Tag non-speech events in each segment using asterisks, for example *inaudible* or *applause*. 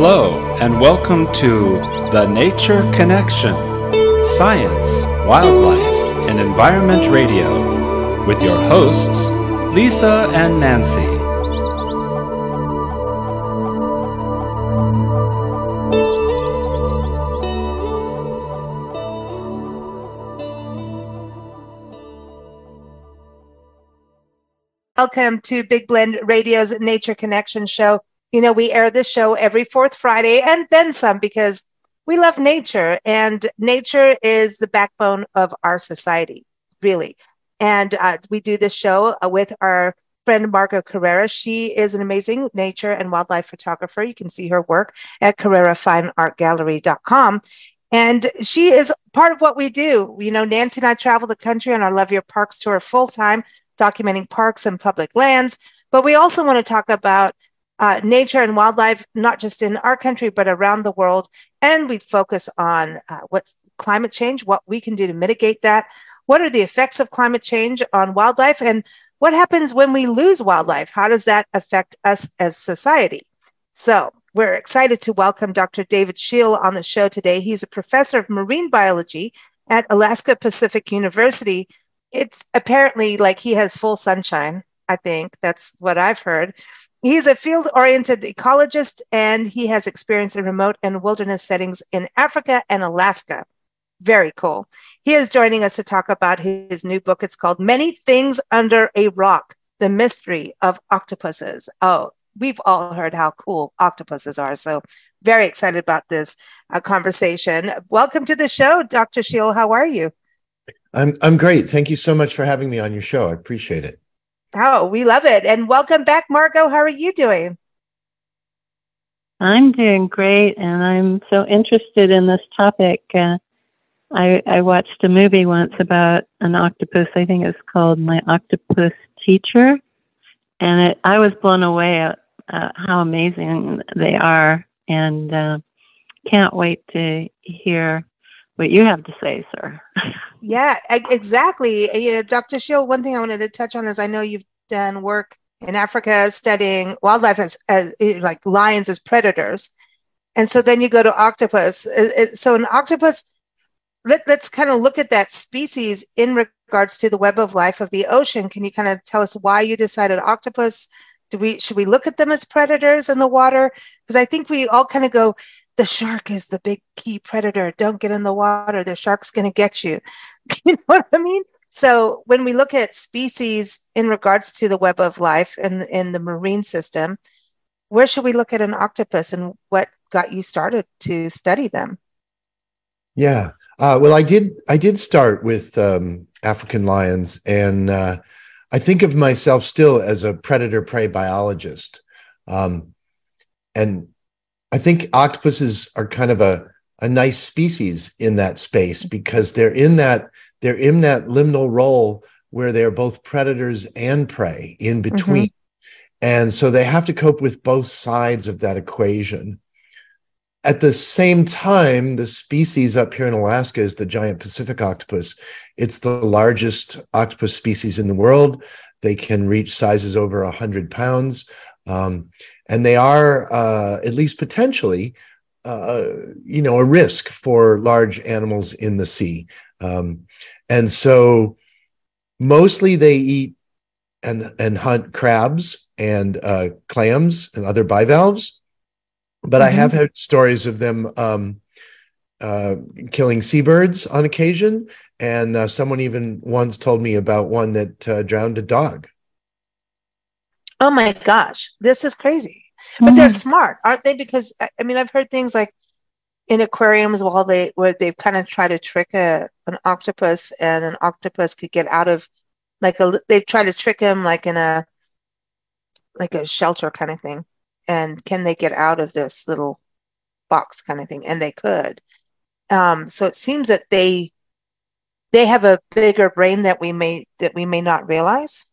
Hello, and welcome to The Nature Connection Science, Wildlife, and Environment Radio with your hosts, Lisa and Nancy. Welcome to Big Blend Radio's Nature Connection show. You know, we air this show every fourth Friday and then some because we love nature and nature is the backbone of our society, really. And uh, we do this show uh, with our friend Margot Carrera. She is an amazing nature and wildlife photographer. You can see her work at carrerafineartgallery.com. And she is part of what we do. You know, Nancy and I travel the country on our Love Your Parks tour full time documenting parks and public lands. But we also want to talk about uh, nature and wildlife, not just in our country, but around the world. And we focus on uh, what's climate change, what we can do to mitigate that. What are the effects of climate change on wildlife? And what happens when we lose wildlife? How does that affect us as society? So, we're excited to welcome Dr. David Scheel on the show today. He's a professor of marine biology at Alaska Pacific University it's apparently like he has full sunshine. I think that's what I've heard. He's a field oriented ecologist and he has experience in remote and wilderness settings in Africa and Alaska. Very cool. He is joining us to talk about his new book. It's called Many Things Under a Rock The Mystery of Octopuses. Oh, we've all heard how cool octopuses are. So, very excited about this uh, conversation. Welcome to the show, Dr. Scheel. How are you? I'm I'm great. Thank you so much for having me on your show. I appreciate it. Oh, we love it. And welcome back, Margot. How are you doing? I'm doing great, and I'm so interested in this topic. Uh, I, I watched a movie once about an octopus. I think it's called My Octopus Teacher, and it, I was blown away at uh, how amazing they are, and uh, can't wait to hear what you have to say, sir. yeah, exactly. You know, Dr. Scheel, one thing I wanted to touch on is I know you've done work in Africa studying wildlife as, as eh, like lions as predators. And so then you go to octopus. Eh, eh, so an octopus, let, us kind of look at that species in regards to the web of life of the ocean. Can you kind of tell us why you decided octopus? Do we should we look at them as predators in the water? Because I think we all kind of go, the shark is the big key predator. Don't get in the water. The shark's going to get you. *laughs* you know what I mean? So when we look at species in regards to the web of life and in, in the marine system, where should we look at an octopus and what got you started to study them? Yeah. Uh, well, I did. I did start with um, African lions, and uh, I think of myself still as a predator prey biologist. Um, and I think octopuses are kind of a, a nice species in that space because they're in that they're in that liminal role where they're both predators and prey in mm-hmm. between. Mm-hmm. And so they have to cope with both sides of that equation. At the same time, the species up here in Alaska is the giant Pacific octopus. It's the largest octopus species in the world. They can reach sizes over 100 pounds. Um, and they are uh, at least potentially uh, you know a risk for large animals in the sea. Um, and so mostly they eat and and hunt crabs and uh, clams and other bivalves. But mm-hmm. i have heard stories of them um, uh, killing seabirds on occasion. And uh, someone even once told me about one that uh, drowned a dog oh my gosh, this is crazy. But they're mm-hmm. smart, aren't they? Because I mean, I've heard things like in aquariums while they where they've kind of tried to trick a an octopus and an octopus could get out of like a they've tried to trick him like in a like a shelter kind of thing and can they get out of this little box kind of thing and they could um so it seems that they they have a bigger brain that we may that we may not realize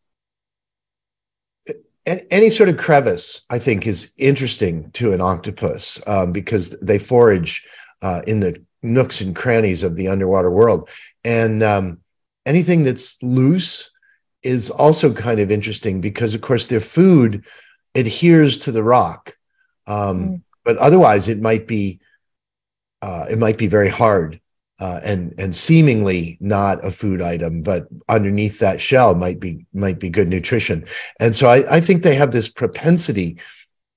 any sort of crevice, I think, is interesting to an octopus um, because they forage uh, in the nooks and crannies of the underwater world. And um, anything that's loose is also kind of interesting because, of course, their food adheres to the rock. Um, mm. but otherwise it might be uh, it might be very hard uh, and and seemingly not a food item, but underneath that shell might be might be good nutrition. And so I, I think they have this propensity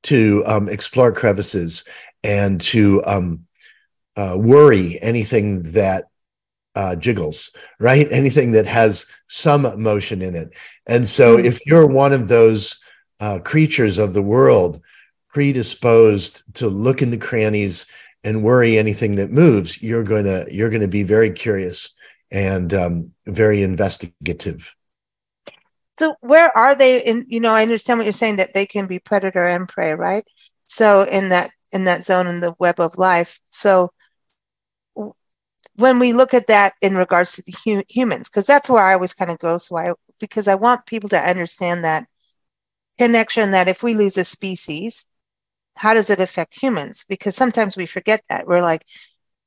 to um, explore crevices and to um, uh, worry anything that uh, jiggles, right? *laughs* Anything that has some motion in it. And so mm-hmm. if you're one of those uh, creatures of the world predisposed to look in the crannies and worry anything that moves, you're going to you're going to be very curious and um, very investigative. So where are they in you know I understand what you're saying that they can be predator and prey, right? So in that in that zone in the web of life. So when we look at that in regards to the hu- humans because that's where I always kind of go so I because I want people to understand that connection that if we lose a species how does it affect humans? Because sometimes we forget that. We're like,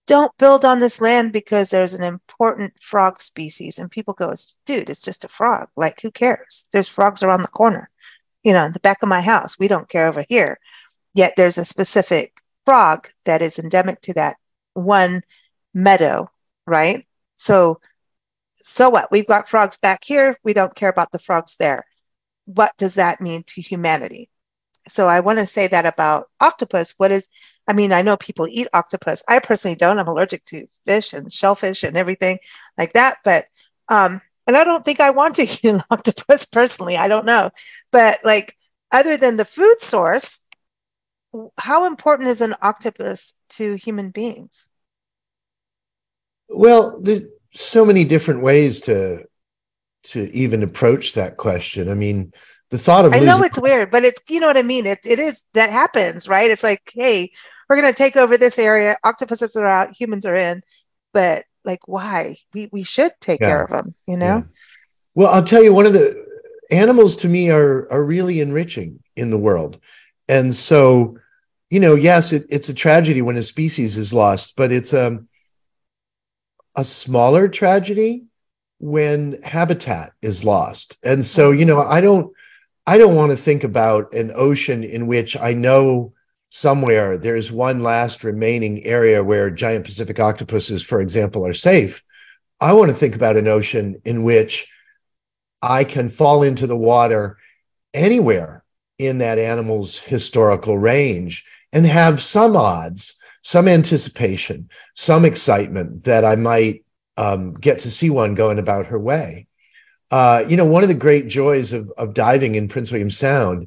don't build on this land because there's an important frog species. And people go, dude, it's just a frog. Like, who cares? There's frogs around the corner, you know, in the back of my house. We don't care over here. Yet there's a specific frog that is endemic to that one meadow, right? So, so what? We've got frogs back here. We don't care about the frogs there. What does that mean to humanity? So I want to say that about octopus. What is, I mean, I know people eat octopus. I personally don't. I'm allergic to fish and shellfish and everything like that. But, um, and I don't think I want to *laughs* eat an octopus personally. I don't know. But like, other than the food source, how important is an octopus to human beings? Well, there's so many different ways to to even approach that question. I mean, the thought of I know it's weird, but it's you know what I mean. It it is that happens, right? It's like, hey, we're gonna take over this area. Octopuses are out, humans are in, but like, why? We we should take yeah. care of them, you know. Yeah. Well, I'll tell you, one of the animals to me are are really enriching in the world, and so you know, yes, it, it's a tragedy when a species is lost, but it's a um, a smaller tragedy when habitat is lost. And so, you know, I don't I don't want to think about an ocean in which I know somewhere there's one last remaining area where giant Pacific octopuses, for example, are safe. I want to think about an ocean in which I can fall into the water anywhere in that animal's historical range and have some odds, some anticipation, some excitement that I might um, get to see one going about her way. Uh, you know, one of the great joys of, of diving in Prince William Sound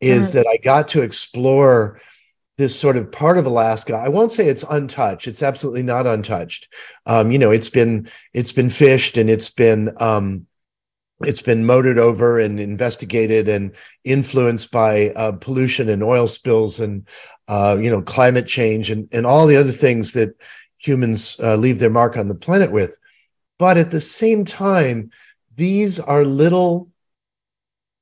is mm-hmm. that I got to explore this sort of part of Alaska. I won't say it's untouched. It's absolutely not untouched. Um, you know, it's been it's been fished and it's been um, it's been motored over and investigated and influenced by uh, pollution and oil spills and uh, you know climate change and and all the other things that humans uh, leave their mark on the planet with. But at the same time, these are little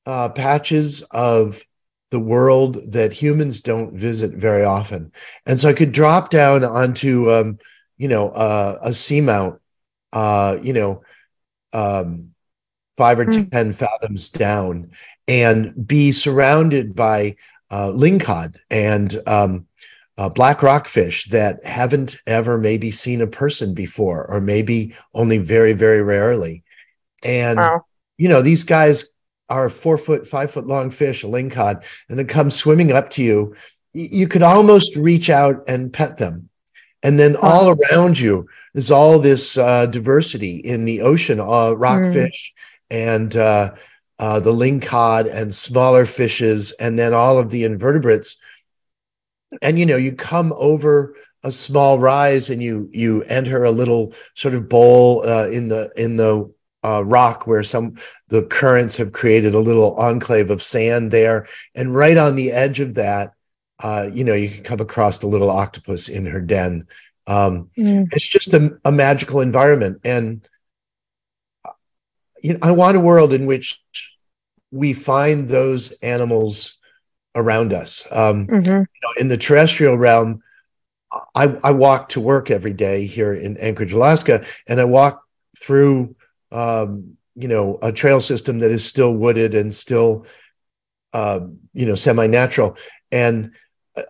uh, patches of the world that humans don't visit very often. And so I could drop down onto, um, you know, uh, a seamount, uh, you know, um, five or mm. 10 fathoms down and be surrounded by uh, lingcod and um, uh, black rockfish that haven't ever maybe seen a person before, or maybe only very, very rarely. And wow. you know, these guys are four foot, five foot long fish, a lingcod, and they come swimming up to you. You could almost reach out and pet them. And then all around you is all this uh, diversity in the ocean, uh, rockfish mm. and uh, uh, the lingcod and smaller fishes, and then all of the invertebrates. And you know, you come over a small rise and you you enter a little sort of bowl uh, in the in the uh, rock where some the currents have created a little enclave of sand there, and right on the edge of that, uh, you know, you can come across the little octopus in her den. Um, mm. It's just a, a, magical environment, and you know, I want a world in which we find those animals around us. Um, mm-hmm. you know, in the terrestrial realm, I, I walk to work every day here in Anchorage, Alaska, and I walk through um, you know a trail system that is still wooded and still uh, you know semi-natural. And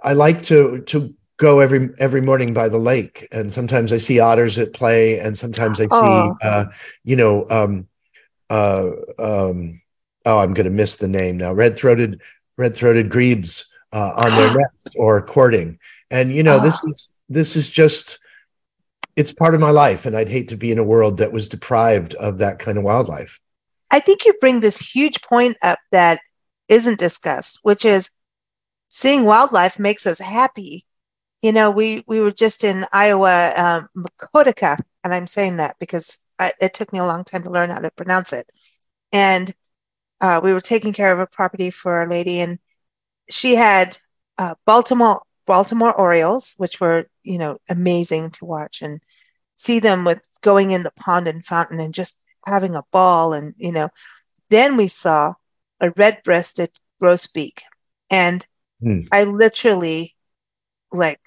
I like to to go every every morning by the lake, and sometimes I see otters at play, and sometimes I see oh. uh, you know um, uh, um, oh I'm going to miss the name now. Red throated red throated grebes uh, on their *gasps* nest or courting, and you know this is this is just it's part of my life, and I'd hate to be in a world that was deprived of that kind of wildlife. I think you bring this huge point up that isn't discussed, which is seeing wildlife makes us happy. You know, we we were just in Iowa, um, Maquoketa, and I'm saying that because I, it took me a long time to learn how to pronounce it. And uh, we were taking care of a property for a lady, and she had uh, Baltimore Baltimore Orioles, which were you know amazing to watch and see them with going in the pond and fountain and just having a ball, and you know. Then we saw a red-breasted grosbeak, and Hmm. I literally like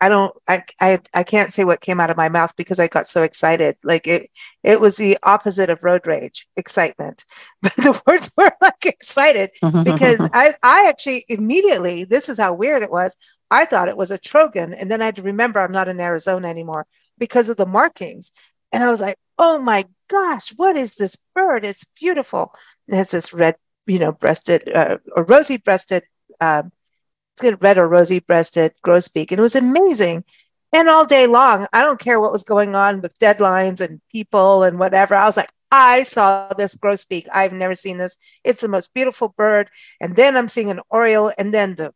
I don't I, I I can't say what came out of my mouth because I got so excited. Like it it was the opposite of road rage, excitement. *laughs* But the words *laughs* were like excited because *laughs* I I actually immediately this is how weird it was. I thought it was a trogon and then I had to remember I'm not in Arizona anymore because of the markings. And I was like, "Oh my gosh, what is this bird? It's beautiful." It has this red, you know, breasted uh, or rosy breasted uh, red or rosy breasted grosbeak. And it was amazing. And all day long, I don't care what was going on with deadlines and people and whatever. I was like, I saw this grosbeak. I've never seen this. It's the most beautiful bird. And then I'm seeing an oriole and then the,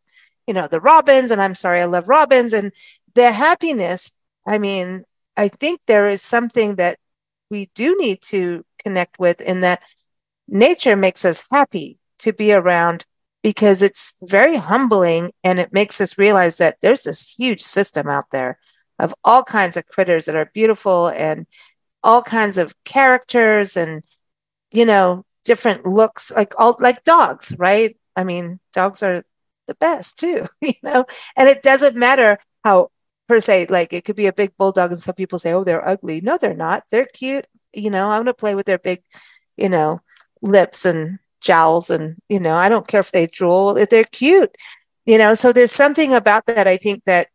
you know, the robins. And I'm sorry, I love robins and their happiness. I mean, I think there is something that we do need to connect with in that nature makes us happy to be around because it's very humbling and it makes us realize that there's this huge system out there of all kinds of critters that are beautiful and all kinds of characters and you know different looks like all like dogs right? I mean dogs are the best too *laughs* you know? And it doesn't matter how per se like it could be a big bulldog and some people say oh they're ugly. No they're not. They're cute. You know i want to play with their big you know lips and jowls and you know i don't care if they drool if they're cute you know so there's something about that i think that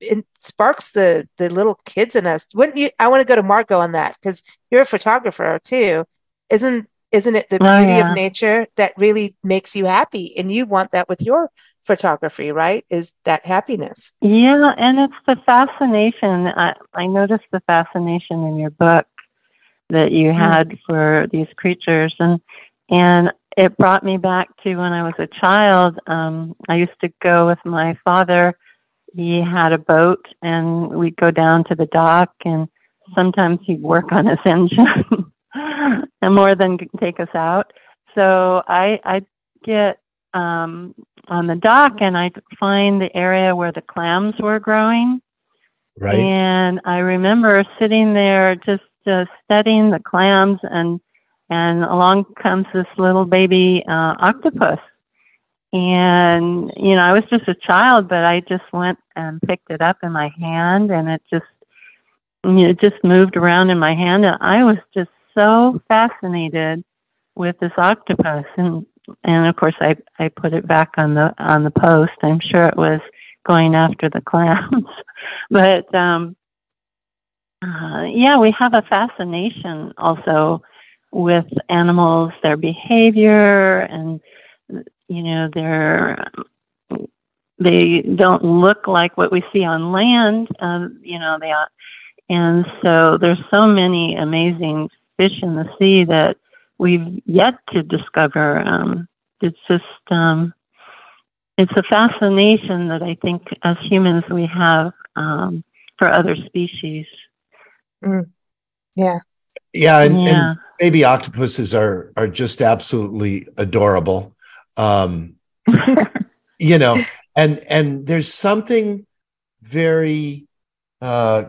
it sparks the the little kids in us wouldn't you i want to go to margot on that because you're a photographer too isn't isn't it the oh, beauty yeah. of nature that really makes you happy and you want that with your photography right is that happiness yeah and it's the fascination i, I noticed the fascination in your book that you mm. had mm. for these creatures and and it brought me back to when I was a child. Um, I used to go with my father. He had a boat, and we'd go down to the dock, and sometimes he'd work on his *laughs* engine, and more than take us out. So I I'd get um, on the dock, and I'd find the area where the clams were growing. Right. And I remember sitting there just uh, studying the clams and and along comes this little baby uh, octopus. And, you know, I was just a child, but I just went and picked it up in my hand and it just, you know, it just moved around in my hand. And I was just so fascinated with this octopus. And, and of course, I, I put it back on the, on the post. I'm sure it was going after the *laughs* clowns. but, um, uh, yeah, we have a fascination also with animals, their behavior, and you know, their they don't look like what we see on land. Um, you know, they are, and so there's so many amazing fish in the sea that we've yet to discover. Um, it's just um, it's a fascination that I think as humans we have um, for other species. Mm. Yeah. Yeah, and, yeah. and baby octopuses are are just absolutely adorable. Um, *laughs* you know, and and there's something very uh,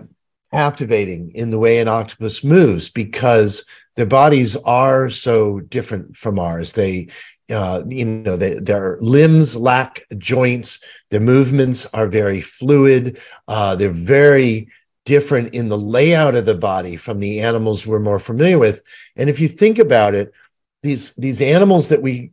captivating in the way an octopus moves because their bodies are so different from ours. They uh, you know, they, their limbs lack joints. Their movements are very fluid. Uh, they're very different in the layout of the body from the animals we're more familiar with. And if you think about it, these these animals that we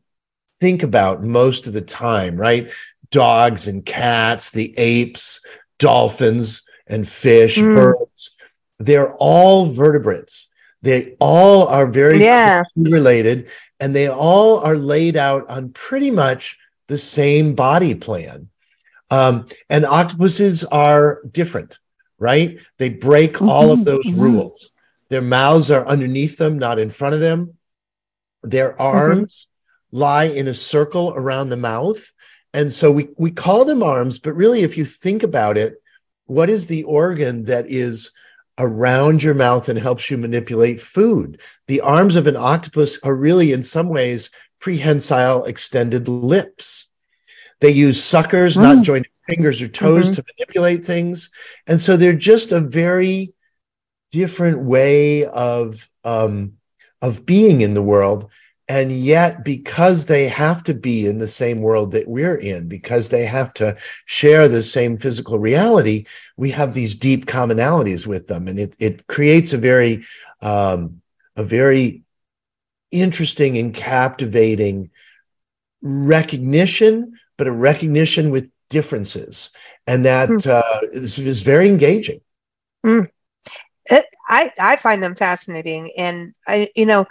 think about most of the time, right? dogs and cats, the apes, dolphins and fish, Mm. birds. They're all vertebrates. They all are very Yeah. related and they all are laid out on pretty much the same body plan. Um, and octopuses are different, right? They break all of those mhm. rules. Their mouths are underneath them, not in front of them. Their arms lie in a circle around the mouth. And so we, we call them arms, but really, if you think about it, what is the organ that is around your mouth and helps you manipulate food? The arms of an octopus are really, in some ways, prehensile extended lips. They use suckers, not Mm. jointed fingers or toes, Mhm. to manipulate things. And so they're just a very different way of um, of being in the world. And yet, because they have to be in the same world that we're in, because they have to share the same physical reality, we have these deep commonalities with them, and it it creates a very um, a very interesting and captivating recognition, but a recognition with differences, and that Hmm. uh, is, is very engaging. It, I I find them fascinating, and I you know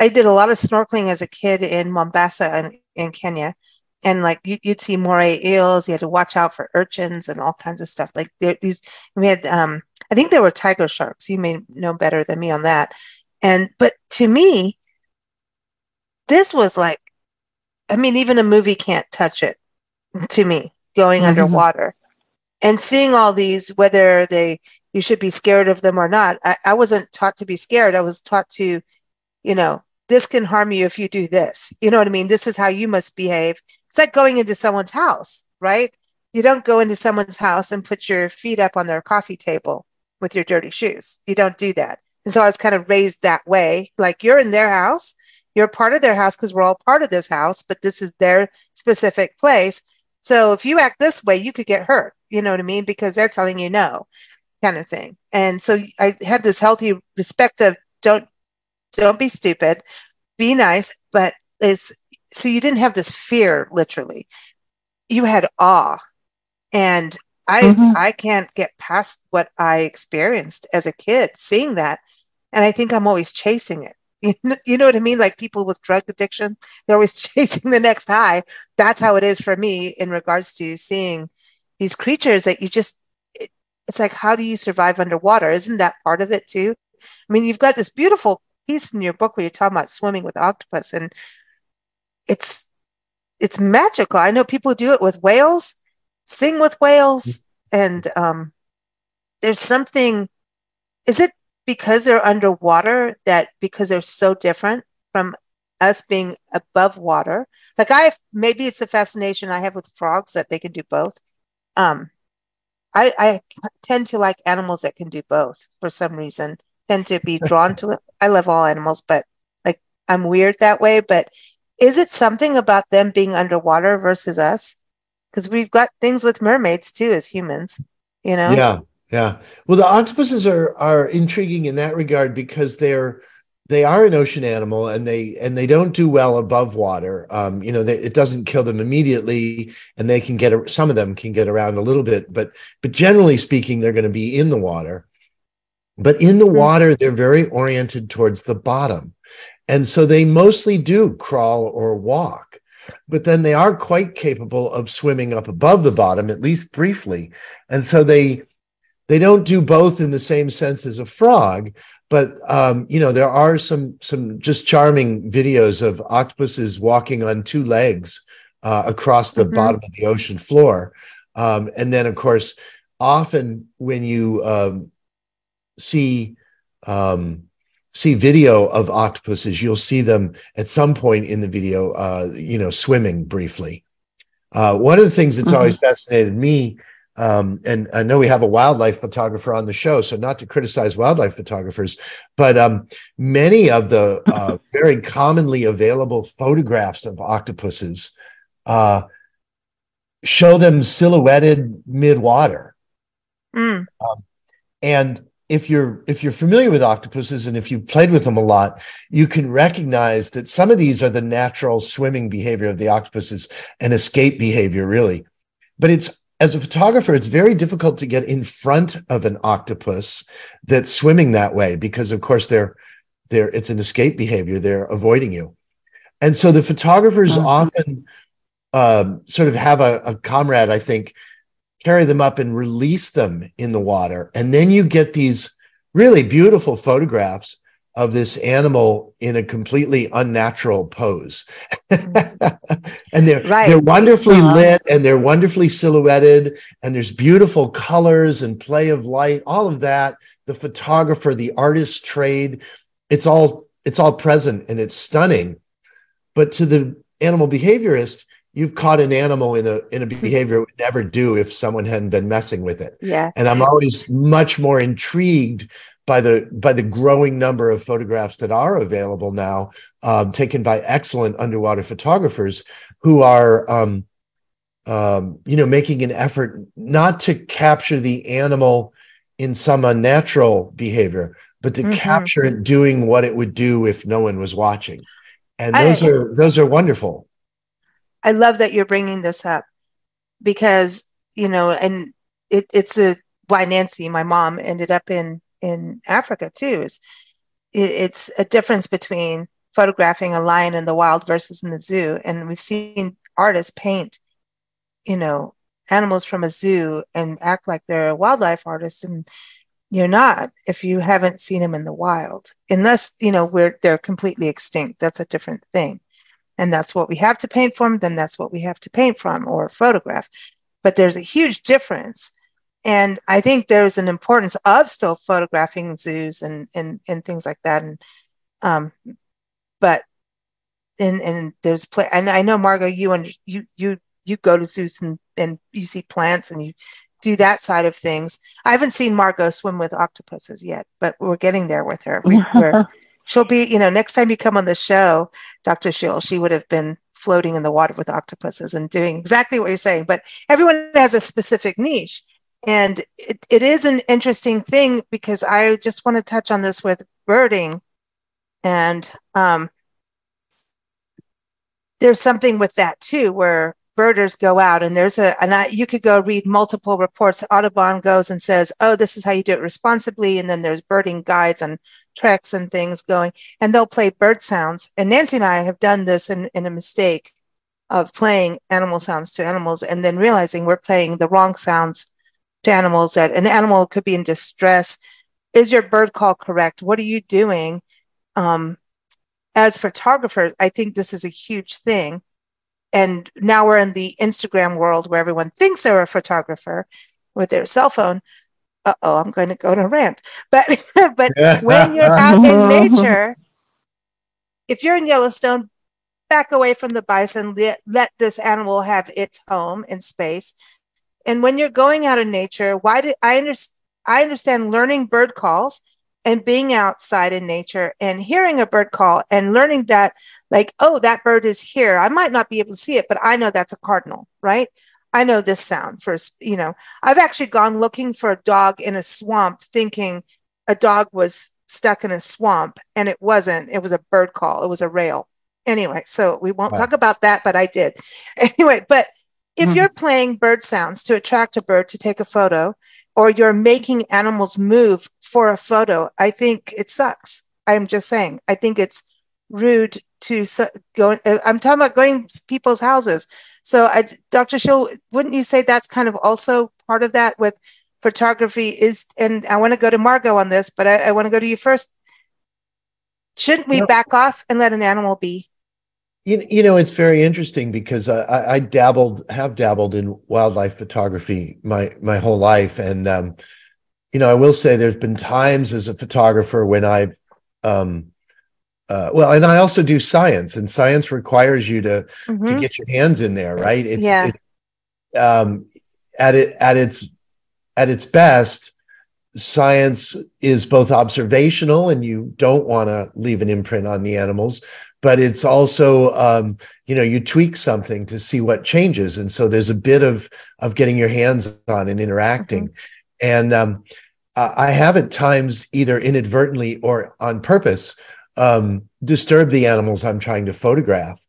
I did a lot of snorkeling as a kid in Mombasa in, in Kenya, and like you, you'd see moray eels. You had to watch out for urchins and all kinds of stuff. Like there, these we had um I think there were tiger sharks. You may know better than me on that. And but to me, this was like, I mean, even a movie can't touch it. *laughs* To me, going Mhm. underwater and seeing all these, whether they you should be scared of them or not. I, I wasn't taught to be scared. I was taught to, you know, this can harm you if you do this. You know what I mean? This is how you must behave. It's like going into someone's house, right? You don't go into someone's house and put your feet up on their coffee table with your dirty shoes. You don't do that. And so I was kind of raised that way. Like you're in their house, you're part of their house because we're all part of this house, but this is their specific place. So if you act this way, you could get hurt. You know what I mean? Because they're telling you no kind of thing. And so I had this healthy respect of don't don't be stupid, be nice, but is so you didn't have this fear literally. You had awe. And I Mhm. I can't get past what I experienced as a kid seeing that. And I think I'm always chasing it. *laughs* You know, what I mean? Like people with drug addiction, they're always *laughs* chasing the next high. That's how it is for me in regards to seeing these creatures that you just it- it's like how do you survive underwater isn't that part of it too i mean you've got this beautiful piece in your book where you're talking about swimming with octopus and it's it's magical i know people do it with whales sing with whales and um there's something is it because they're underwater that because they're so different from us being above water like i have, maybe it's the fascination i have with frogs that they can do both um I, I tend to like animals that can do both for some reason. Tend to be *laughs* drawn to it. I love all animals, but like I'm weird that way. But is it something about them being underwater versus us? Because we've got things with mermaids too as humans, you know? Yeah, yeah. Well, the octopuses are are intriguing in that regard because they're they are an ocean animal and they and they don't do well above water. Um, you know, they, it doesn't kill them immediately, and they can get a- some of them can get around a little bit, but but generally speaking, they're going to be in the water. But in the Mhm. water, they're very oriented towards the bottom, and so they mostly do crawl or walk. But then they are quite capable of swimming up above the bottom, at least briefly, and so they they don't do both in the same sense as a frog but um, you know there are some some just charming videos of octopuses walking on two legs uh, across the Mhm. bottom of the ocean floor um, and then of course often when you um, see um, see video of octopuses you'll see them at some point in the video uh, you know swimming briefly uh, one of the things that's Mhm. always fascinated me um, and I know we have a wildlife photographer on the show, so not to criticize wildlife photographers, but um, many of the *laughs* uh, very commonly available photographs of octopuses uh, show them silhouetted mid-water. Mm, And if you're if you're familiar with octopuses and if you've played with them a lot, you can recognize that some of these are the natural swimming behavior of the octopuses and escape behavior, really. but it's as a photographer, it's very difficult to get in front of an octopus that's swimming that way because, of course, they're they're it's an escape behavior. They're avoiding you, and so the photographers mm-hmm. often um, sort of have a, a comrade. I think carry them up and release them in the water, and then you get these really beautiful photographs of this animal in a completely unnatural pose. *laughs* And they're right. they're wonderfully uh-huh. lit and they're wonderfully silhouetted and there's beautiful colors and play of light, all of that, the photographer, the artist trade, it's all it's all present and it's stunning. But to the animal behaviorist, you've caught an animal in a in a behavior it would never do if someone hadn't been messing with it. Yeah. And I'm always much more intrigued by the by the growing number of photographs that are available now, um, taken by excellent underwater photographers who are, um, um, you know, making an effort not to capture the animal in some unnatural behavior, but to mm-hmm. capture it doing what it would do if no one was watching. And those I, are those are wonderful. I love that you're bringing this up because you know, and it, it's a why Nancy, my mom, ended up in in Africa too. Is it, it's a difference between photographing a lion in the wild versus in the zoo, and we've seen artists paint, you know, animals from a zoo and act like they're wildlife artists, and you're not if you haven't seen them in the wild, unless you know we're they're completely extinct. That's a different thing, and that's what we have to paint from. Then that's what we have to paint from or photograph. But there's a huge difference and I think there's an importance of still photographing zoos and and, and things like that. And um, but and and there's play. And I know Margot, you and you you you go to zoos and and you see plants and you do that side of things. I haven't seen Margot swim with octopuses yet, but we're getting there with her. We, *laughs* she'll be, you know, next time you come on the show, Dr. Scheel, she would have been floating in the water with octopuses and doing exactly what you're saying. But everyone has a specific niche. And it, it is an interesting thing because I just want to touch on this with birding. And um, there's something with that too, where birders go out and there's a, and I, you could go read multiple reports. Audubon goes and says, oh, this is how you do it responsibly. And then there's birding guides and treks and things going, and they'll play bird sounds. And Nancy and I have done this in, in a mistake of playing animal sounds to animals and then realizing we're playing the wrong sounds to animals that an animal could be in distress. Is your bird call correct? What are you doing? Um, as photographers, I think this is a huge thing. And now we're in the Instagram world where everyone thinks they're a photographer with their cell phone. Uh oh, I'm going to go to rant. But *laughs* but *laughs* when you're out in *laughs* nature, if you're in Yellowstone, back away from the bison, let, let this animal have its home in space. And when you're going out in nature, why did I understand? I understand learning bird calls and being outside in nature and hearing a bird call and learning that, like, oh, that bird is here. I might not be able to see it, but I know that's a cardinal, right? I know this sound first. You know, I've actually gone looking for a dog in a swamp, thinking a dog was stuck in a swamp, and it wasn't. It was a bird call. It was a rail. Anyway, so we won't wow. talk about that, but I did. *laughs* Anyway, but if mm-hmm. you're playing bird sounds to attract a bird to take a photo, or you're making animals move for a photo, I think it sucks. I'm just saying. I think it's rude to go. Uh, I'm talking about going to people's houses. So, I, Dr. Scheel, wouldn't you say that's kind of also part of that with photography? Is and I want to go to Margot on this, but I, I want to go to you first. Shouldn't we back off and let an animal be? You, you know, it's very interesting because I, I dabbled, have dabbled in wildlife photography my my whole life, and um, you know, I will say there's been times as a photographer when I've, um, uh, well, and I also do science, and science requires you to mm-hmm. to get your hands in there, right? It's, yeah. It's, um, at it at its at its best, science is both observational, and you don't want to leave an imprint on the animals, but it's also um, you know you tweak something to see what changes and so there's a bit of of getting your hands on and interacting mm-hmm. and um, i have at times either inadvertently or on purpose um, disturbed the animals i'm trying to photograph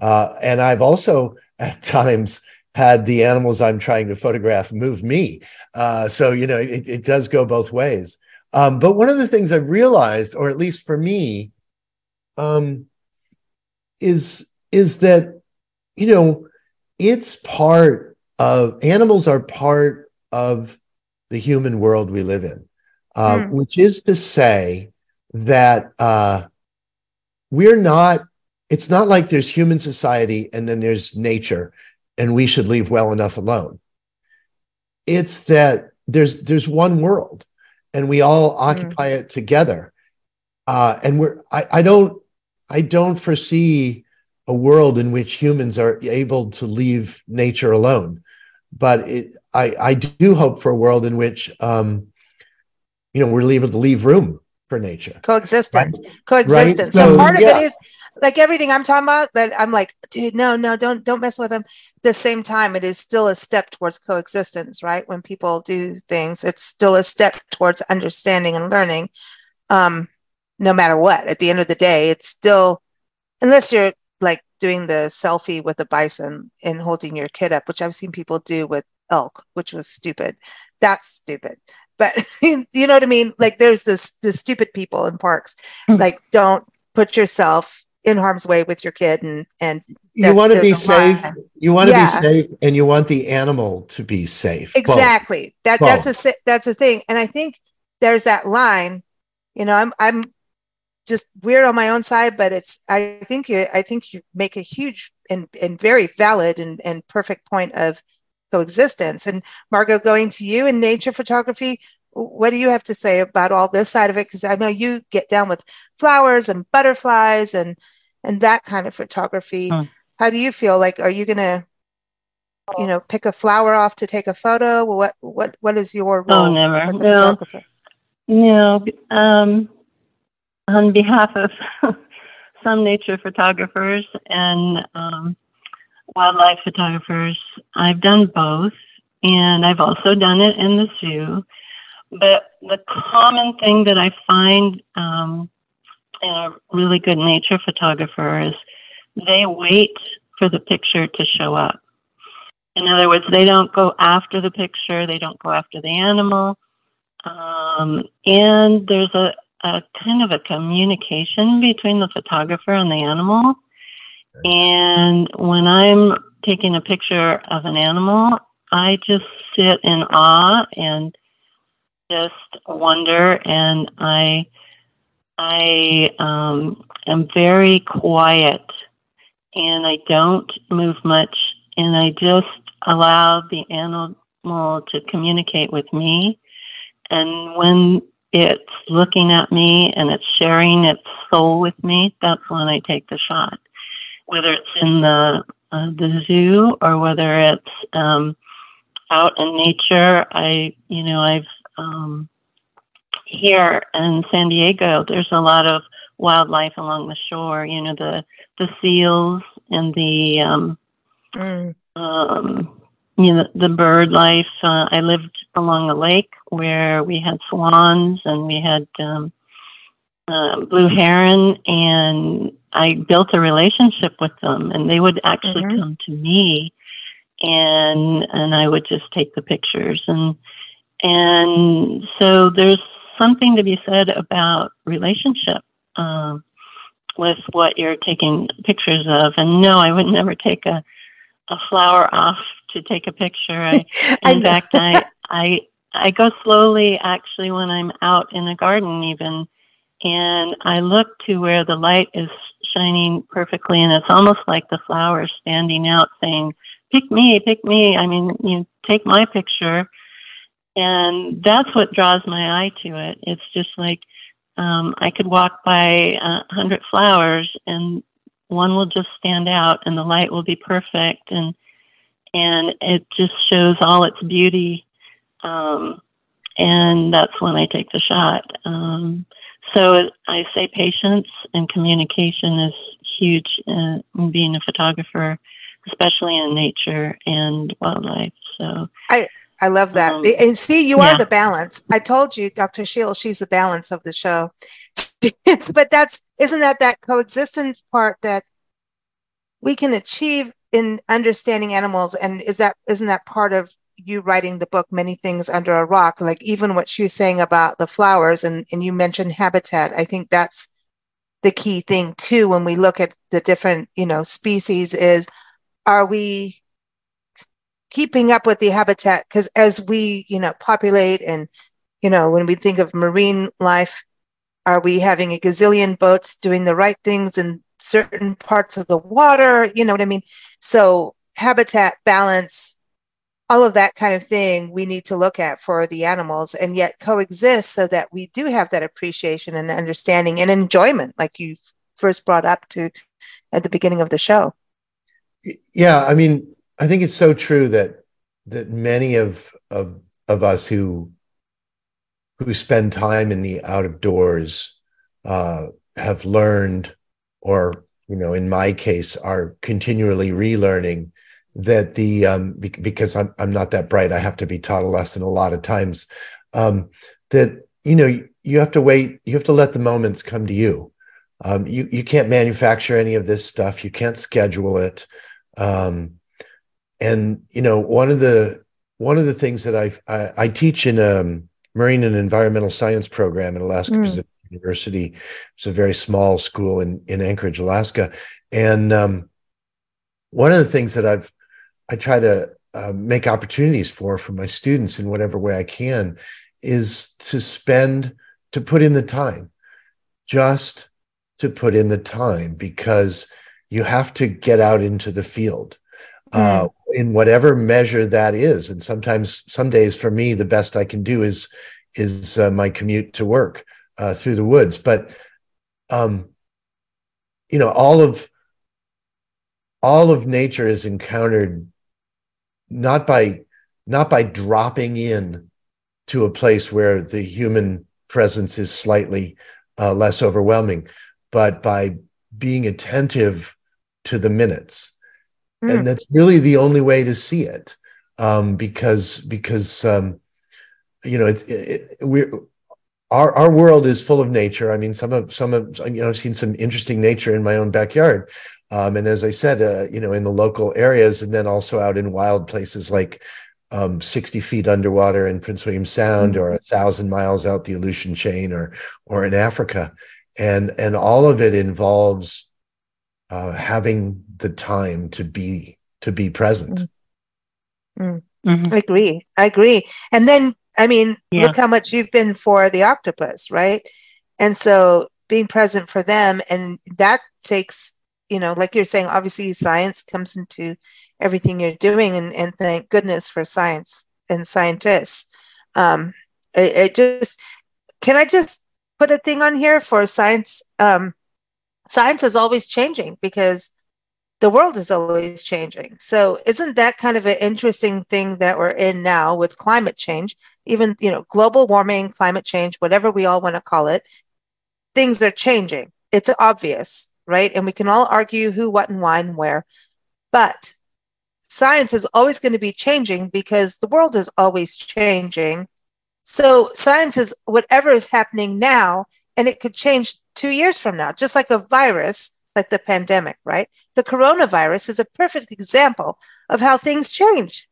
uh, and i've also *laughs* at times had the animals I'm trying to photograph move me. Uh, so you know, it, it does go both ways. Um, but one of the things I've realized, or at least for me, um, is is that you know it's part of animals are part of the human world we live in, uh, mm. which is to say that uh, we're not. It's not like there's human society and then there's nature, and we should leave well enough alone. It's that there's there's one world and we all mm. occupy it together. Uh, and we're I, I don't I don't foresee a world in which humans are able to leave nature alone. But it, I, I do hope for a world in which um, you know we're able to leave room for nature. Coexistence. Right? Coexistence. Right? So, so, part yeah. of it is like everything I'm talking about that I'm like, dude, no, no, don't don't mess with them. the same time, it is still a step towards coexistence, right? When people do things, it's still a step towards understanding and learning. Um, no matter what, at the end of the day, it's still unless you're like doing the selfie with a bison and holding your kid up, which I've seen people do with elk, which was stupid. That's stupid. But *laughs* you know what I mean? Like there's this the stupid people in parks. Mm-hmm. Like don't put yourself in harm's way with your kid and and you want to be safe you want to yeah. be safe and you want the animal to be safe exactly Both. that Both. that's a that's a thing and i think there's that line you know i'm i'm just weird on my own side but it's i think you i think you make a huge and and very valid and and perfect point of coexistence. And margot going to you in nature photography what do you have to say about all this side of it? Because i know you get down with flowers and butterflies and and that kind of photography. Hmm. how do you feel? Like are you gonna you know pick a flower off to take a photo? What what what is your oh, role oh never. as a no. photographer? no. Um on behalf of *laughs* some nature photographers and um, wildlife photographers i've done both and i've also done it in the zoo but the common thing that I find um, in a really good nature photographer is they wait for the picture to show up. In other words, they don't go after the picture, they don't go after the animal. Um, and there's a, a kind of a communication between the photographer and the animal. And when I'm taking a picture of an animal, I just sit in awe and just wonder, and I I um, am very quiet, and I don't move much, and I just allow the animal to communicate with me. And when it's looking at me and it's sharing its soul with me, that's when I take the shot. Whether it's in the uh, the zoo or whether it's um, out in nature, I you know I've um, here in San Diego, there's a lot of wildlife along the shore. You know, the the seals and the um, mm. um, you know the bird life. Uh, I lived along a lake where we had swans and we had um, uh, blue heron, and I built a relationship with them, and they would actually mm-hmm. come to me, and and I would just take the pictures and and so there's something to be said about relationship um, with what you're taking pictures of. And no, I would never take a, a flower off to take a picture. I, *laughs* in fact, I, I, I go slowly actually when I'm out in a garden even, and I look to where the light is shining perfectly, and it's almost like the flowers standing out saying, "Pick me, pick me." I mean, you take my picture, and that's what draws my eye to it. It's just like um, I could walk by a hundred flowers, and one will just stand out, and the light will be perfect, and and it just shows all its beauty. Um, and that's when I take the shot. Um, so I say patience and communication is huge in being a photographer, especially in nature and wildlife. So I I love that. Um, and see, you yeah. are the balance. I told you, Dr. Scheel, she's the balance of the show. But that's isn't that that coexistence part that we can achieve in understanding animals? And is that isn't that part of you writing the book many things under a rock? Like even what she was saying about the flowers and and you mentioned habitat i think that's the key thing too when we look at the different you know species is are we keeping up with the habitat? Because as we you know populate and you know when we think of marine life are we having a gazillion boats doing the right things in certain parts of the water? You know what i mean? So habitat balance all of that kind of thing we need to look at for the animals and yet coexist so that we do have that appreciation and understanding and enjoyment like you first brought up to at the beginning of the show. Yeah i mean i think it's so true that that many of of of us who who spend time in the out of doors uh, have learned or you know in my case are continually relearning that the um, because I'm I'm not that bright, I have to be taught a lesson a lot of times. Um, that you know you have to wait, you have to let the moments come to you. Um, you you can't manufacture any of this stuff. You can't schedule it. Um, and you know one of the one of the things that I've, I I teach in um, marine and environmental science program at Alaska mm. Pacific University. It's a very small school in in Anchorage, Alaska, and um, one of the things that I've I try to uh, make opportunities for for my students in whatever way I can is to spend to put in the time, just to put in the time because you have to get out into the field uh, mm. in whatever measure that is. And sometimes, some days for me, the best I can do is is uh, my commute to work uh, through the woods. But um, you know, all of all of nature is encountered not by not by dropping in to a place where the human presence is slightly uh, less overwhelming, but by being attentive to the minutes, mm. and that's really the only way to see it, um, because because um, you know it's it, it, we're our our world is full of nature. I mean, some of some of you know I've seen some interesting nature in my own backyard, um, and as I said, uh, you know, in the local areas, and then also out in wild places like um, 60 feet underwater in Prince William Sound, mm-hmm. or a thousand miles out the Aleutian chain, or or in Africa, and and all of it involves uh, having the time to be to be present. Mm-hmm. Mm-hmm. I agree. I agree. And then, I mean, yeah. look how much you've been for the octopus, right? And so being present for them, and that takes you know, like you're saying, obviously science comes into everything you're doing, and, and thank goodness for science and scientists. Um, it, it just can I just put a thing on here for science? Um, science is always changing because the world is always changing. So isn't that kind of an interesting thing that we're in now with climate change? Even you know, global warming, climate change, whatever we all want to call it, things are changing. It's obvious right? And we can all argue who, what, and why, and where. But science is always going to be changing because the world is always changing. So science is whatever is happening now, and it could change two years from now, just like a virus, like the pandemic, right? The coronavirus is a perfect example of how things change,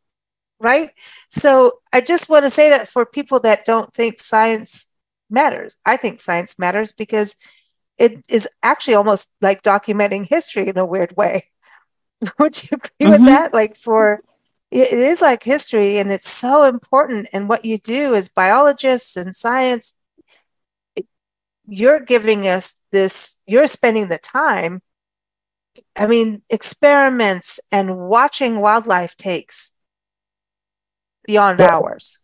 right? So I just want to say that for people that don't think science matters, I think science matters because it is actually almost like documenting history in a weird way. *laughs* Would you agree mm-hmm. with that? Like for it is like history and it's so important and what you do as biologists and science you're giving us this you're spending the time i mean experiments and watching wildlife takes beyond well, hours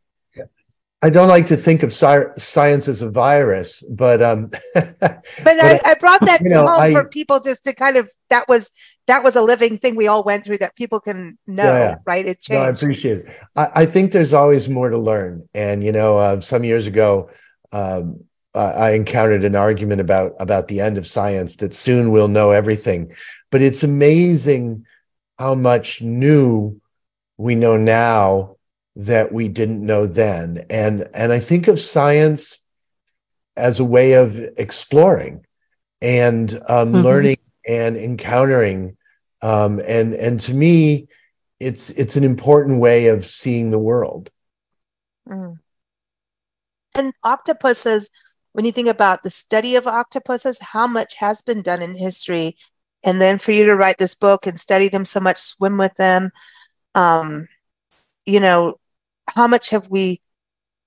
I don't like to think of sci- science as a virus, but um, *laughs* but, but I, I, brought that know, home I, for people just to kind of that was that was a living thing we all went through that people can know, yeah, right? It changed. No, I appreciate it. I, I, think there's always more to learn, and you know, uh, some years ago, um, I encountered an argument about about the end of science that soon we'll know everything, but it's amazing how much new we know now that we didn't know then and and i think of science as a way of exploring and um, mm-hmm. learning and encountering um, and and to me, it's it's an important way of seeing the world. Mm. And octopuses, when you think about the study of octopuses, how much has been done in history, and then for you to write this book and study them so much, swim with them, um, you know, how much have we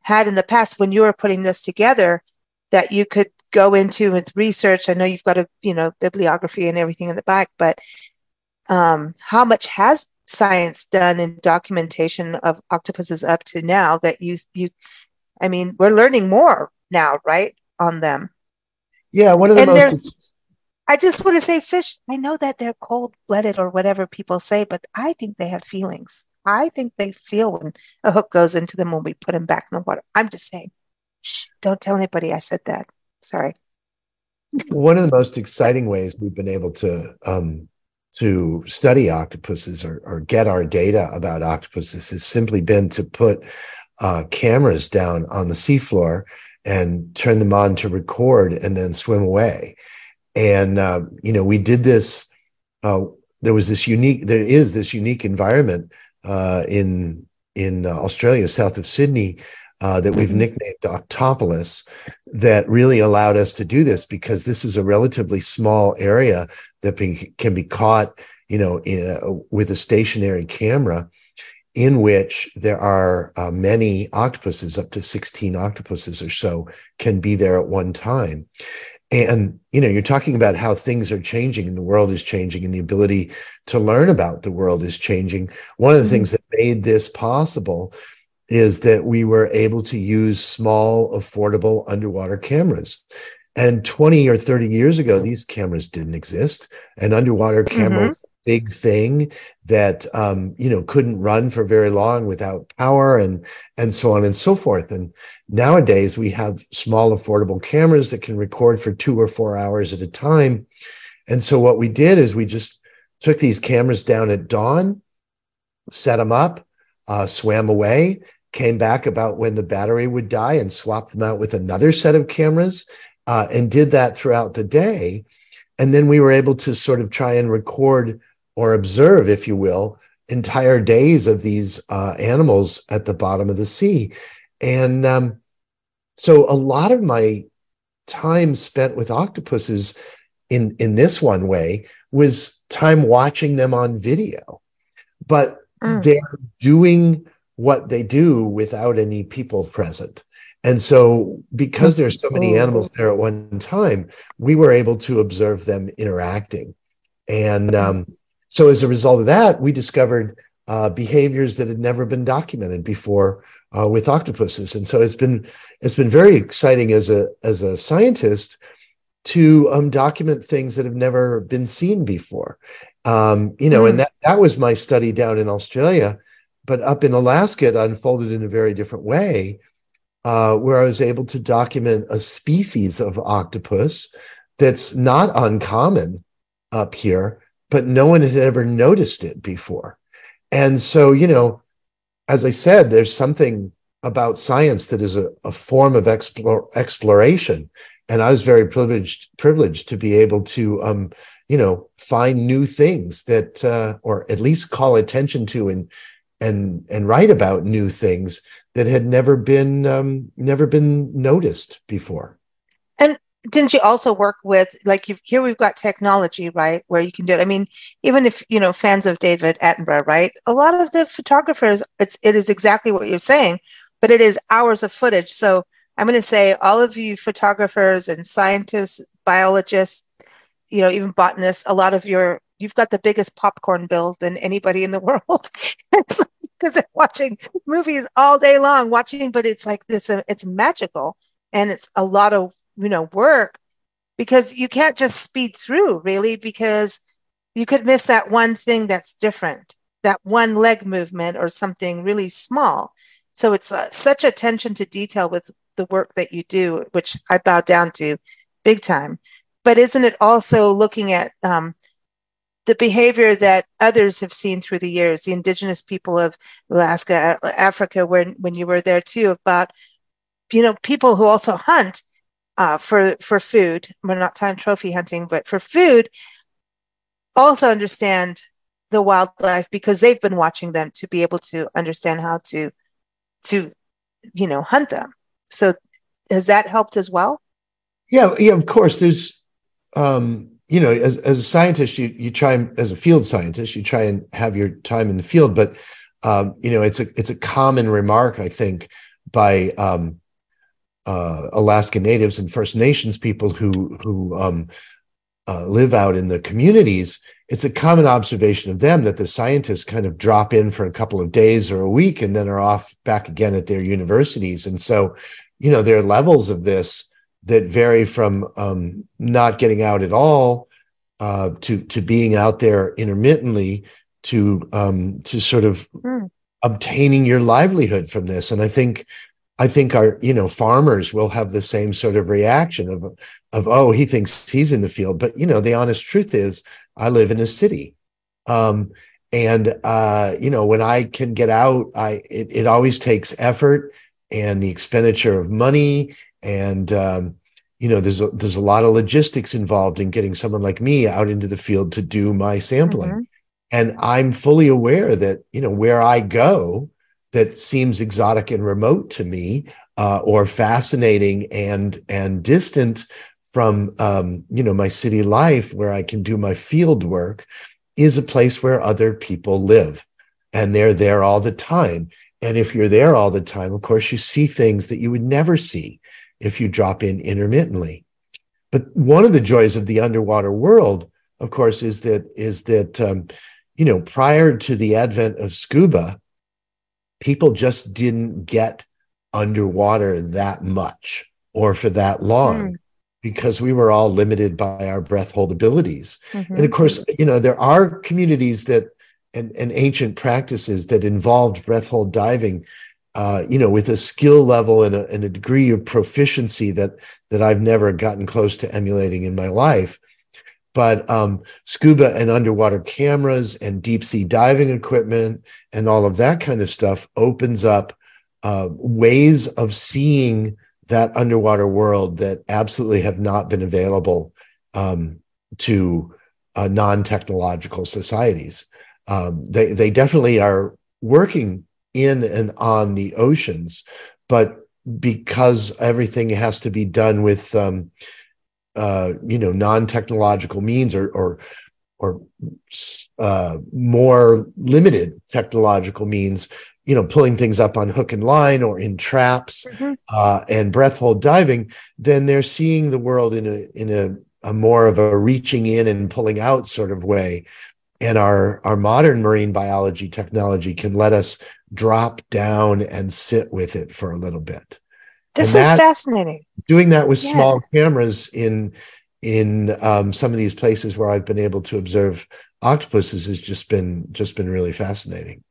had in the past when you were putting this together that you could go into with research? I know you've got a you know bibliography and everything in the back, but um, how much has science done in documentation of octopuses up to now that you you I mean, we're learning more now, right, on them. Yeah, one of the and most I just want to say fish, I know that they're cold-blooded or whatever people say, but I think they have feelings. I think they feel when a hook goes into them when we put them back in the water. I'm just saying. Shh, don't tell anybody I said that. Sorry. One of the most exciting ways we've been able to um, to study octopuses or, or get our data about octopuses has simply been to put uh, cameras down on the seafloor and turn them on to record and then swim away. And uh, you know, we did this. Uh, there was this unique. There is this unique environment uh, in in Australia, south of Sydney, uh, that we've mm-hmm. nicknamed Octopolis that really allowed us to do this because this is a relatively small area that be, can be caught, you know, in, uh, with a stationary camera in which there are uh, many octopuses, up to 16 octopuses or so, can be there at one time. And, you know, you're talking about how things are changing and the world is changing and the ability to learn about the world is changing. One of the mm-hmm. things that made this possible is that we were able to use small, affordable underwater cameras. And 20 or 30 years ago, these cameras didn't exist. An underwater camera mm-hmm. was a big thing that um, you know couldn't run for very long without power and and so on and so forth. And nowadays we have small, affordable cameras that can record for two or four hours at a time. And so what we did is we just took these cameras down at dawn, set them up, uh, swam away, came back about when the battery would die and swapped them out with another set of cameras uh, and did that throughout the day. And then we were able to sort of try and record or observe, if you will, entire days of these uh, animals at the bottom of the sea. And um, so a lot of my time spent with octopuses in, in this one way was time watching them on video. But mm. they're doing what they do without any people present. And so, because there's so many animals there at one time, we were able to observe them interacting. And um, so, as a result of that, we discovered uh, behaviors that had never been documented before uh, with octopuses. And so, it's been it's been very exciting as a as a scientist to um, document things that have never been seen before. Um, you know, mm. and that that was my study down in Australia but up in Alaska, it unfolded in a very different way, uh, where I was able to document a species of octopus that's not uncommon up here, but no one had ever noticed it before. And so, you know, as I said, there's something about science that is a, a form of explore, exploration. And I was very privileged privileged to be able to, um, you know, find new things that, uh, or at least call attention to and and and write about new things that had never been um, never been noticed before. And didn't you also work with like you here we've got technology right where you can do it. I mean, even if you know fans of David Attenborough, right? A lot of the photographers, it's it is exactly what you're saying, but it is hours of footage. So I'm going to say all of you photographers and scientists, biologists, you know, even botanists, a lot of your you've got the biggest popcorn bill than anybody in the *laughs* world. Because they're watching movies all day long watching but it's like this uh, it's magical and it's a lot of you know work because you can't just speed through really because you could miss that one thing that's different that one leg movement or something really small. So it's uh, such attention to detail with the work that you do which i bow down to big time. But isn't it also looking at um, the behavior that others have seen through the years, the indigenous people of Alaska, Africa, when when you were there too, about you know people who also hunt uh, for for food. We're not time trophy hunting, but for food, also understand the wildlife because they've been watching them to be able to understand how to to you know hunt them. So has that helped as well? Yeah yeah of course. There's um you know as, as a scientist you you try as a field scientist you try and have your time in the field but um you know it's a it's a common remark i think by um uh, Alaska Natives and First Nations people who who um, uh, live out in the communities, it's a common observation of them that the scientists kind of drop in for a couple of days or a week and then are off back again at their universities. And so, you know, there are levels of this that vary from um, not getting out at all uh, to to being out there intermittently to um, to sort of mm. obtaining your livelihood from this. And I think I think our, you know, farmers will have the same sort of reaction of, of, oh, he thinks he's in the field. But, you know, the honest truth is I live in a city. Um, and, uh, you know, when I can get out, I, it, it always takes effort and the expenditure of money. And, um, you know, there's a, there's a lot of logistics involved in getting someone like me out into the field to do my sampling. Mm-hmm. And I'm fully aware that, you know, where I go, that seems exotic and remote to me uh, or fascinating and and distant from um, you know my city life where I can do my field work is a place where other people live and they're there all the time and if you're there all the time of course you see things that you would never see if you drop in intermittently but one of the joys of the underwater world of course is that is that um, you know prior to the advent of scuba people just didn't get underwater that much or for that long mm. because we were all limited by our breath hold abilities. Mm-hmm. And of course, you know, there are communities that and, and ancient practices that involved breath hold diving. Uh, you know, with a skill level and a, and a degree of proficiency that that I've never gotten close to emulating in my life, but um, scuba and underwater cameras and deep sea diving equipment and all of that kind of stuff opens up uh, ways of seeing that underwater world that absolutely have not been available um, to uh, non-technological societies. Um, they they definitely are working in and on the oceans, but because everything has to be done with um, uh, you know non-technological means or or or uh, more limited technological means you know pulling things up on hook and line or in traps mm-hmm. uh, and breath hold diving then they're seeing the world in a in a, a more of a reaching in and pulling out sort of way and our our modern marine biology technology can let us drop down and sit with it for a little bit this and is that, fascinating. Doing that with yeah. small cameras in in um, some of these places where I've been able to observe octopuses has just been just been really fascinating.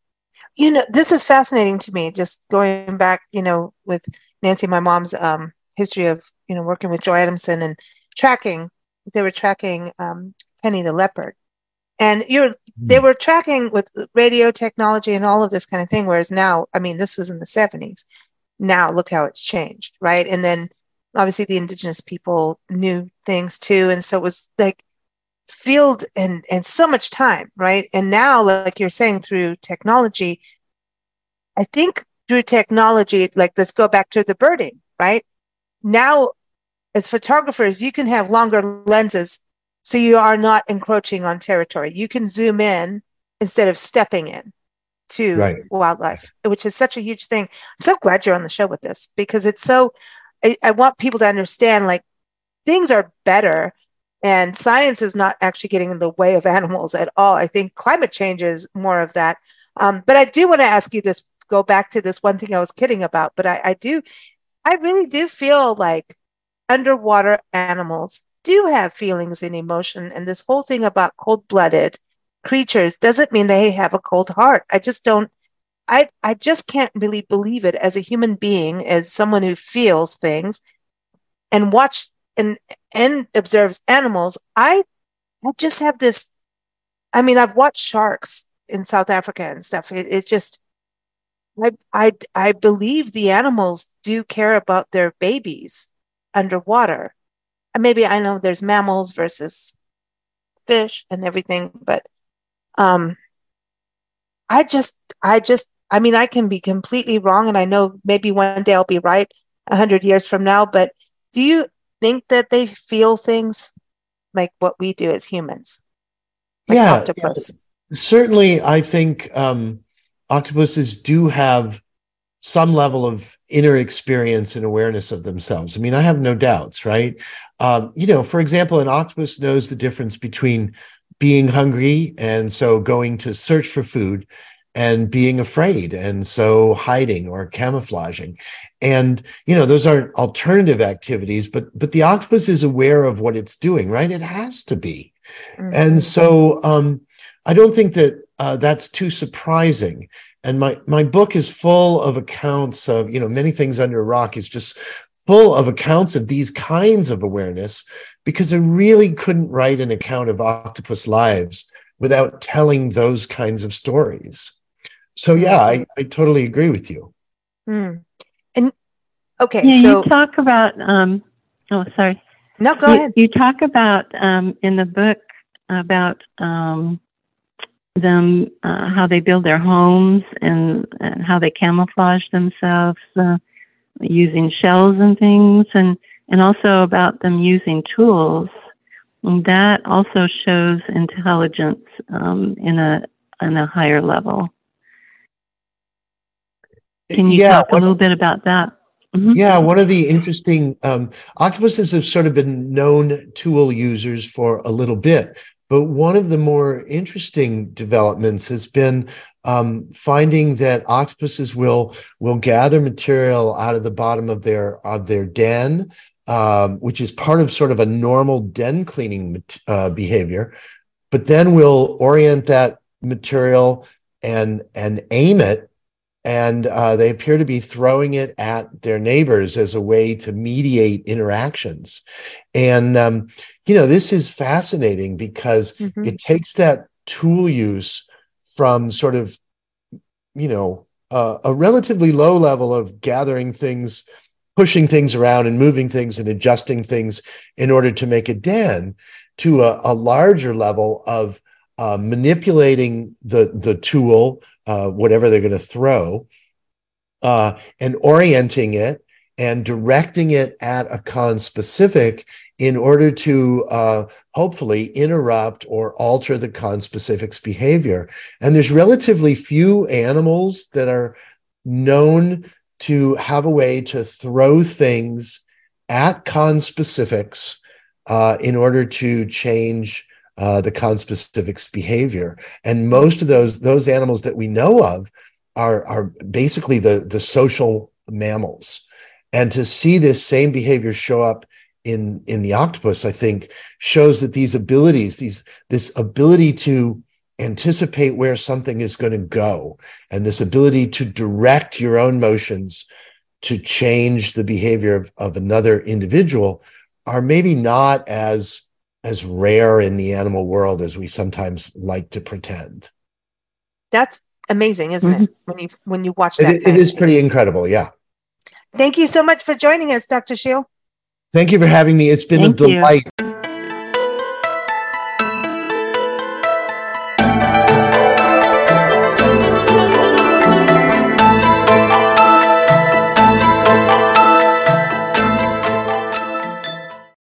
You know, this is fascinating to me. Just going back, you know, with Nancy, my mom's um, history of you know working with Joy Adamson and tracking. They were tracking um, Penny the leopard, and you're they hmm. were tracking with radio technology and all of this kind of thing. Whereas now, I mean, this was in the seventies now look how it's changed right and then obviously the indigenous people knew things too and so it was like field and and so much time right and now like you're saying through technology i think through technology like let's go back to the birding right now as photographers you can have longer lenses so you are not encroaching on territory you can zoom in instead of stepping in to right. wildlife, which is such a huge thing. I'm so glad you're on the show with this because it's so, I, I want people to understand like things are better and science is not actually getting in the way of *laughs* animals at all. I think climate change is more of that. Um, but I do want to ask you this, go back to this one thing I was kidding about, but I, I do, I really do feel like underwater animals do have feelings and emotion. And this whole thing about cold blooded creatures doesn't mean they have a cold heart. I just don't I I just can't really believe it as a human being, as someone who feels things and watch and and observes animals. I I just have this I mean, I've watched sharks in South Africa and stuff. It, it's just I, I I believe the animals do care about their babies underwater. And maybe I know there's mammals versus fish and everything, but um, I just, I just, I mean, I can be completely wrong, and I know maybe one day I'll be right a hundred years from now. But do you think that they feel things like what we do as humans? Like yeah, octopus. certainly. I think um, octopuses do have some level of inner experience and awareness of themselves. I mean, I have no doubts, right? Um, you know, for example, an octopus knows the difference between being hungry and so going to search for food and being afraid and so hiding or camouflaging and you know those aren't alternative activities but but the octopus is aware of what it's doing right it has to be mm-hmm. and so um i don't think that uh, that's too surprising and my my book is full of accounts of you know many things under a rock is just full of accounts of these kinds of awareness because I really couldn't write an account of octopus lives without telling those kinds of stories. So yeah, I, I totally agree with you. Mm. And okay, yeah, so you talk about um oh sorry. No, go you, ahead. You talk about um in the book about um them uh, how they build their homes and, and how they camouflage themselves uh, using shells and things and and also about them using tools. And that also shows intelligence um, in a in a higher level. Can you yeah, talk a little bit about that? Mm-hmm. Yeah, one of the interesting um, octopuses have sort of been known tool users for a little bit, but one of the more interesting developments has been um, finding that octopuses will will gather material out of the bottom of their of their den um, which is part of sort of a normal den cleaning uh, behavior, but then we'll orient that material and and aim it, and uh, they appear to be throwing it at their neighbors as a way to mediate interactions. And um, you know, this is fascinating because mm-hmm. it takes that tool use from sort of you know uh, a relatively low level of gathering things pushing things around and moving things and adjusting things in order to make a den to a, a larger level of uh, manipulating the the tool, uh, whatever they're going to throw, uh, and orienting it and directing it at a conspecific in order to uh, hopefully interrupt or alter the conspecific's behavior. And there's relatively few animals that are known to have a way to throw things at conspecifics uh, in order to change uh, the conspecific's behavior. And most of those those animals that we know of are are basically the the social mammals. And to see this same behavior show up in in the octopus, I think shows that these abilities, these this ability to anticipate where something is going to go and this ability to direct your own motions to change the behavior of, of another individual are maybe not as as rare in the animal world as we sometimes like to pretend. That's amazing isn't mm-hmm. it? When you when you watch that it, it is pretty incredible yeah. Thank you so much for joining us dr Scheel thank you for having me it's been thank a delight you.